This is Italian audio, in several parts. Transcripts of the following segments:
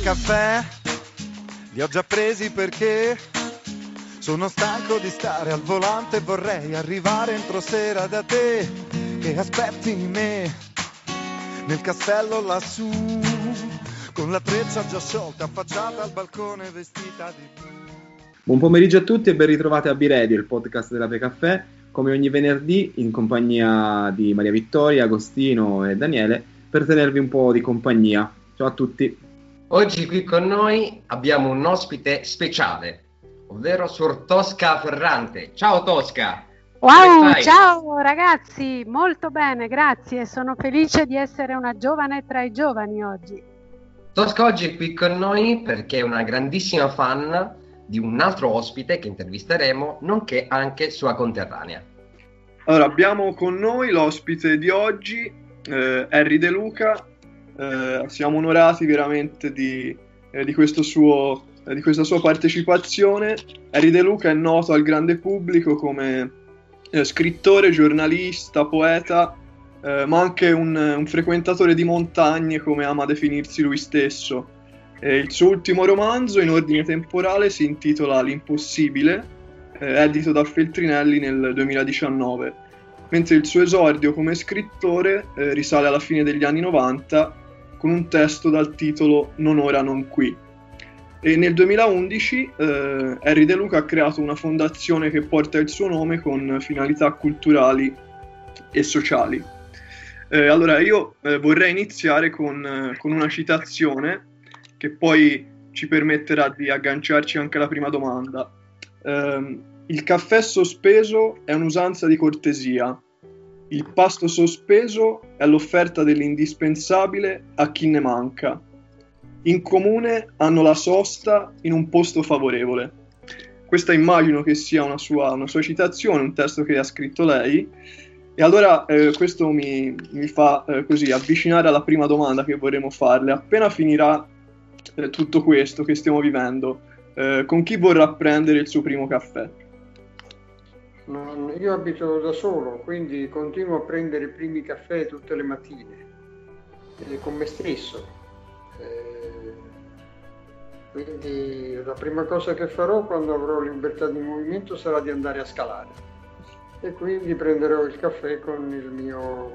caffè, li ho già presi perché sono stanco di stare al volante e vorrei arrivare entro sera da te che aspetti me nel castello lassù con la treccia già sciolta affacciata al balcone vestita di blu. Buon pomeriggio a tutti e ben ritrovati a B-Radio, il podcast della Caffè, come ogni venerdì in compagnia di Maria Vittoria, Agostino e Daniele per tenervi un po' di compagnia. Ciao a tutti. Oggi qui con noi abbiamo un ospite speciale, ovvero Sor Tosca Ferrante. Ciao Tosca! Wow, ciao ragazzi, molto bene, grazie. Sono felice di essere una giovane tra i giovani oggi. Tosca oggi è qui con noi perché è una grandissima fan di un altro ospite che intervisteremo, nonché anche sua conterranea. Allora, abbiamo con noi l'ospite di oggi, eh, Harry De Luca. Eh, siamo onorati veramente di, eh, di, suo, eh, di, questa sua partecipazione. Harry De Luca è noto al grande pubblico come eh, scrittore, giornalista, poeta, eh, ma anche un, un frequentatore di montagne, come ama definirsi lui stesso. Eh, il suo ultimo romanzo in ordine temporale si intitola L'impossibile, edito da Feltrinelli nel 2019, mentre il suo esordio come scrittore eh, risale alla fine degli anni 90 con un testo dal titolo Non ora, non qui. E nel 2011 eh, Harry De Luca ha creato una fondazione che porta il suo nome con finalità culturali e sociali. Eh, allora io eh, vorrei iniziare con, eh, con una citazione che poi ci permetterà di agganciarci anche alla prima domanda. Um, il caffè sospeso è un'usanza di cortesia. Il pasto sospeso è l'offerta dell'indispensabile a chi ne manca. In comune hanno la sosta in un posto favorevole. Questa immagino che sia una sua, una sua citazione, un testo che ha scritto lei. E allora eh, questo mi, mi fa eh, così avvicinare alla prima domanda che vorremmo farle. Appena finirà eh, tutto questo che stiamo vivendo, eh, con chi vorrà prendere il suo primo caffè? No, io abito da solo, quindi continuo a prendere i primi caffè tutte le mattine, eh, con me stesso. Eh, quindi la prima cosa che farò quando avrò libertà di movimento sarà di andare a scalare e quindi prenderò il caffè con il mio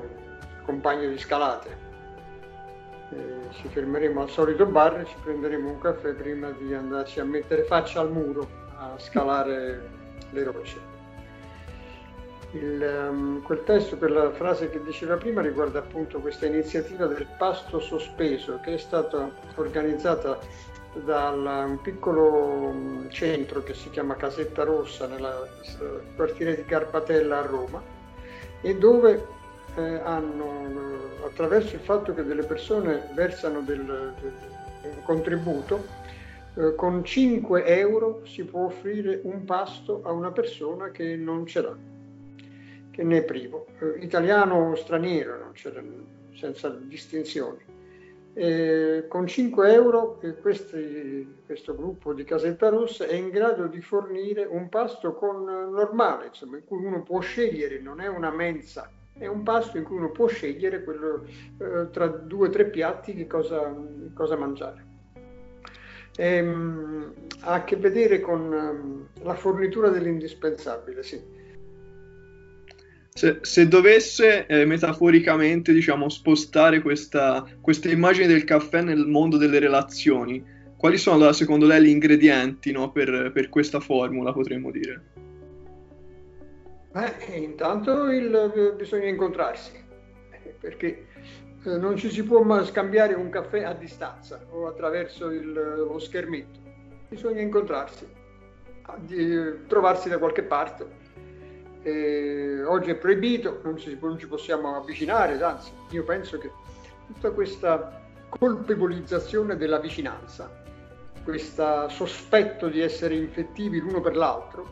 compagno di scalate eh, ci fermeremo al solito bar e ci prenderemo un caffè prima di andarci a mettere faccia al muro a scalare le rocce. Il, um, quel testo per la frase che diceva prima riguarda appunto questa iniziativa del pasto sospeso che è stata organizzata da un piccolo mm, centro che si chiama Casetta Rossa nel quartiere di Carpatella a Roma e dove eh, hanno, eh, attraverso il fatto che delle persone versano del, del, del contributo, eh, con 5 euro si può offrire un pasto a una persona che non ce l'ha, che ne è privo, eh, italiano o straniero, non senza distinzioni. Eh, con 5 euro eh, questi, questo gruppo di Casetta Rossa è in grado di fornire un pasto con, normale, insomma, in cui uno può scegliere, non è una mensa è un pasto in cui uno può scegliere quello, eh, tra due o tre piatti che cosa, cosa mangiare. Ehm, ha a che vedere con um, la fornitura dell'indispensabile, sì. Se, se dovesse eh, metaforicamente diciamo, spostare questa, questa, immagine del caffè nel mondo delle relazioni, quali sono secondo lei gli ingredienti no, per, per questa formula, potremmo dire? Beh, intanto il, bisogna incontrarsi, perché eh, non ci si può scambiare un caffè a distanza o attraverso il, lo schermetto. Bisogna incontrarsi, trovarsi da qualche parte. E oggi è proibito, non ci, non ci possiamo avvicinare, anzi, io penso che tutta questa colpevolizzazione della vicinanza, questo sospetto di essere infettivi l'uno per l'altro,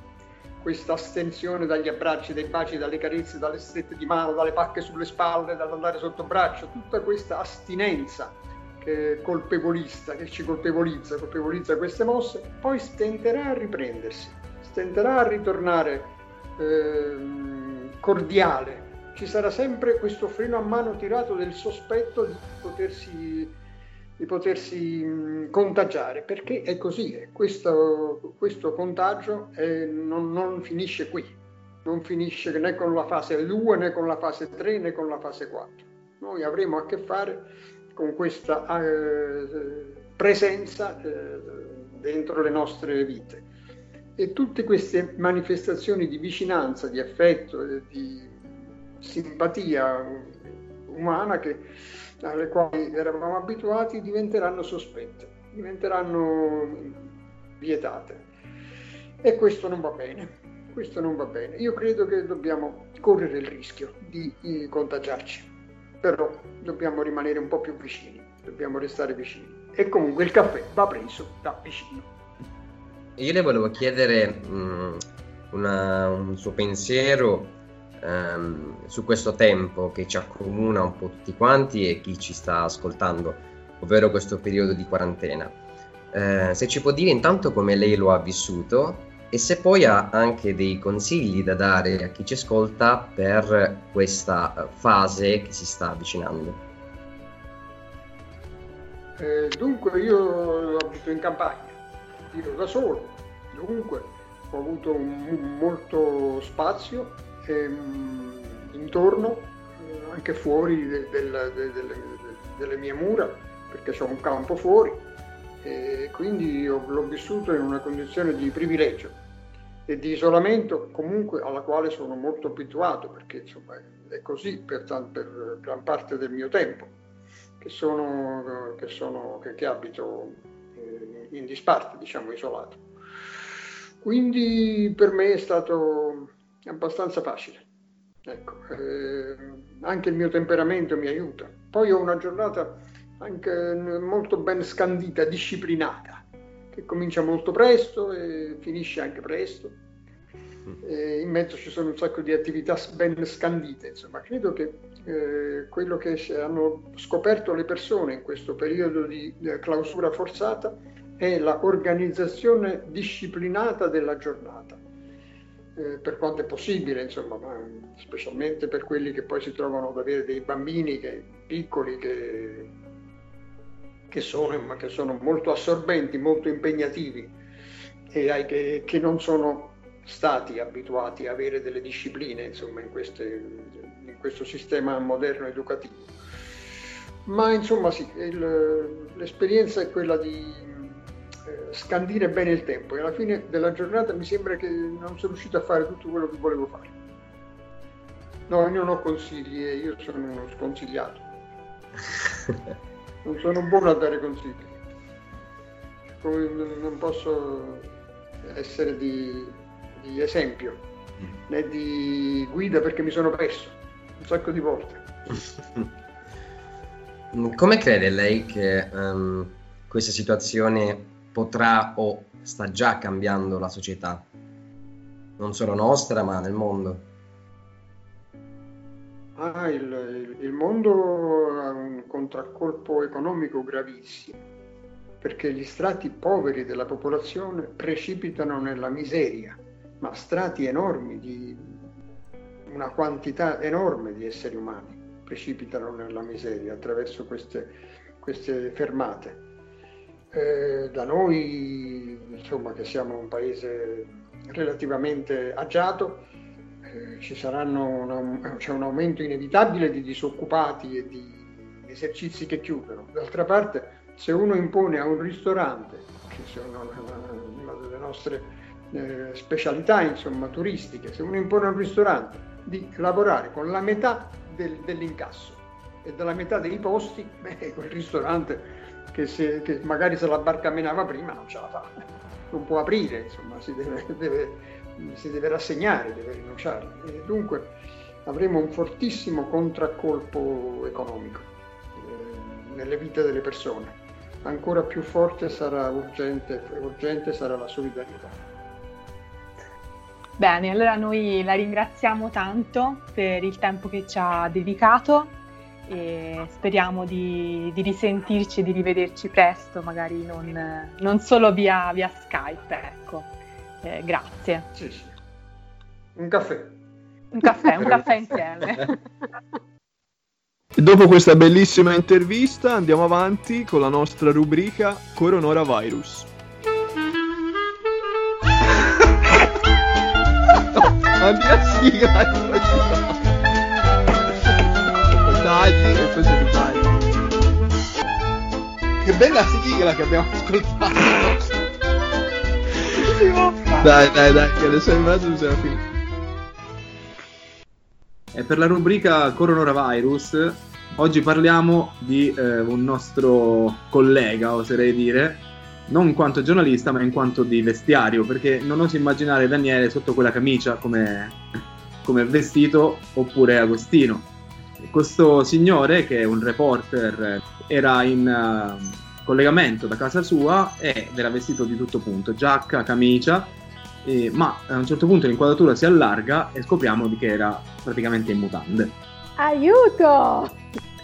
questa astensione dagli abbracci, dai baci, dalle carezze, dalle strette di mano, dalle pacche sulle spalle, dall'andare sotto braccio, tutta questa astinenza che colpevolista, che ci colpevolizza, colpevolizza queste mosse, poi stenterà a riprendersi, stenterà a ritornare eh, cordiale. Ci sarà sempre questo freno a mano tirato del sospetto di potersi di potersi contagiare, perché è così, questo, questo, contagio è, non, non, finisce qui, non finisce né con la fase 2 né con la fase 3 né con la fase 4. Noi avremo a che fare con questa eh, presenza eh, dentro le nostre vite. E tutte queste manifestazioni di vicinanza, di affetto, di simpatia umana che alle quali eravamo abituati diventeranno sospette, diventeranno vietate. E questo non va bene, questo non va bene. Io credo che dobbiamo correre il rischio di eh, contagiarci, però dobbiamo rimanere un po' più vicini, dobbiamo restare vicini. E comunque il caffè va preso da vicino. Io le volevo chiedere mh, una, un suo pensiero ehm, su questo tempo che ci accomuna un po' tutti quanti e chi ci sta ascoltando, ovvero questo periodo di quarantena. Eh, se ci può dire intanto come lei lo ha vissuto e se poi ha anche dei consigli da dare a chi ci ascolta per questa fase che si sta avvicinando. Eh, dunque io abito in campagna, vivo da solo, dunque ho avuto un, molto spazio ehm, intorno, eh, anche fuori de, de, de, delle mie mura, perché c'è un campo fuori, e quindi ho, l'ho vissuto in una condizione di privilegio e di isolamento comunque alla quale sono molto abituato, perché insomma è così per, per gran parte del mio tempo, che, sono, che, sono, che, che abito in disparte, diciamo isolato. Quindi per me è stato abbastanza facile. Ecco, eh, anche il mio temperamento mi aiuta. Poi ho una giornata anche molto ben scandita, disciplinata, che comincia molto presto e finisce anche presto. In mezzo ci sono un sacco di attività ben scandite, insomma, credo che eh, quello che hanno scoperto le persone in questo periodo di eh, clausura forzata è l'organizzazione disciplinata della giornata. Eh, per quanto è possibile, insomma, specialmente per quelli che poi si trovano ad avere dei bambini che, piccoli che, che, sono, che, sono, molto assorbenti, molto impegnativi e che, non sono stati abituati a avere delle discipline insomma, in, queste, in questo sistema moderno educativo. Ma insomma sì, il, l'esperienza è quella di eh, scandire bene il tempo e alla fine della giornata mi sembra che non sono riuscito a fare tutto quello che volevo fare. No, io non ho consigli e io sono uno sconsigliato. non sono buono a dare consigli. Non posso essere di, di esempio né di guida perché mi sono perso un sacco di volte. Come crede lei che um, questa situazione potrà o sta già cambiando la società, non solo nostra ma nel mondo. Ah, il, il, il mondo ha un contraccolpo economico gravissimo, perché gli strati poveri della popolazione precipitano nella miseria, ma strati enormi di una quantità enorme di esseri umani precipitano nella miseria attraverso queste, queste fermate. Eh, da noi, insomma, che siamo un paese relativamente agiato, eh, una, c'è un aumento inevitabile di disoccupati e di esercizi che chiudono. D'altra parte, se uno impone a un ristorante, che sono una delle nostre eh, specialità insomma, turistiche, se uno impone a un ristorante di lavorare con la metà del, dell'incasso e della metà dei posti, beh, quel ristorante che, se, che magari se la barca menava prima non ce la fa, non può aprire, insomma, si deve, deve, si deve rassegnare, deve rinunciare. E dunque avremo un fortissimo contraccolpo economico eh, nelle vite delle persone. Ancora più forte sarà urgente, urgente sarà la solidarietà. Bene, allora noi la ringraziamo tanto per il tempo che ci ha dedicato e speriamo di, di risentirci e di rivederci presto, magari non, non solo via, via, Skype. Ecco. Eh, grazie. Sì, sì. Un caffè. Un caffè, un caffè insieme. Dopo questa bellissima intervista andiamo avanti con la nostra rubrica Coronavirus. Mandi la sigla Dai, e poi se fai. Che bella sigla che abbiamo ascoltato. Dai, dai, dai, che adesso in mezzo siamo finiti. E per la rubrica Coronavirus, oggi parliamo di eh, un nostro collega, oserei dire, non in quanto giornalista, ma in quanto di vestiario, perché non oso immaginare Daniele sotto quella camicia come, come vestito, oppure Agostino. Questo signore, che è un reporter, era in uh, collegamento da casa sua ed era vestito di tutto punto, giacca, camicia, eh, ma a un certo punto l'inquadratura si allarga e scopriamo che era praticamente in mutande. Aiuto!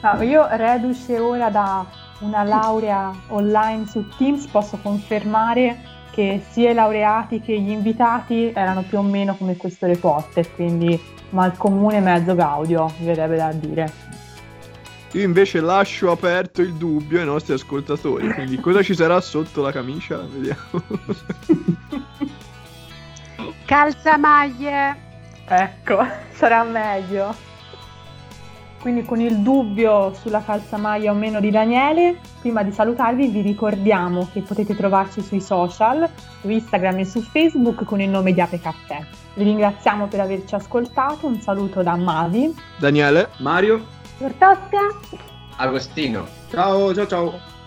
Ah, io reduce ora da una laurea online su Teams posso confermare che sia i laureati che gli invitati erano più o meno come questo reporter, quindi mal comune mezzo gaudio, mi verrebbe da dire. Io invece lascio aperto il dubbio ai nostri ascoltatori, quindi cosa ci sarà sotto la camicia? Vediamo. Calzamaglie. Ecco, sarà meglio. Quindi con il dubbio sulla calzamaglia o meno di Daniele, prima di salutarvi vi ricordiamo che potete trovarci sui social, su Instagram e su Facebook con il nome di Ape Caffè. Vi ringraziamo per averci ascoltato, un saluto da Mavi, Daniele, Mario, Tortosca. Agostino. ciao ciao ciao.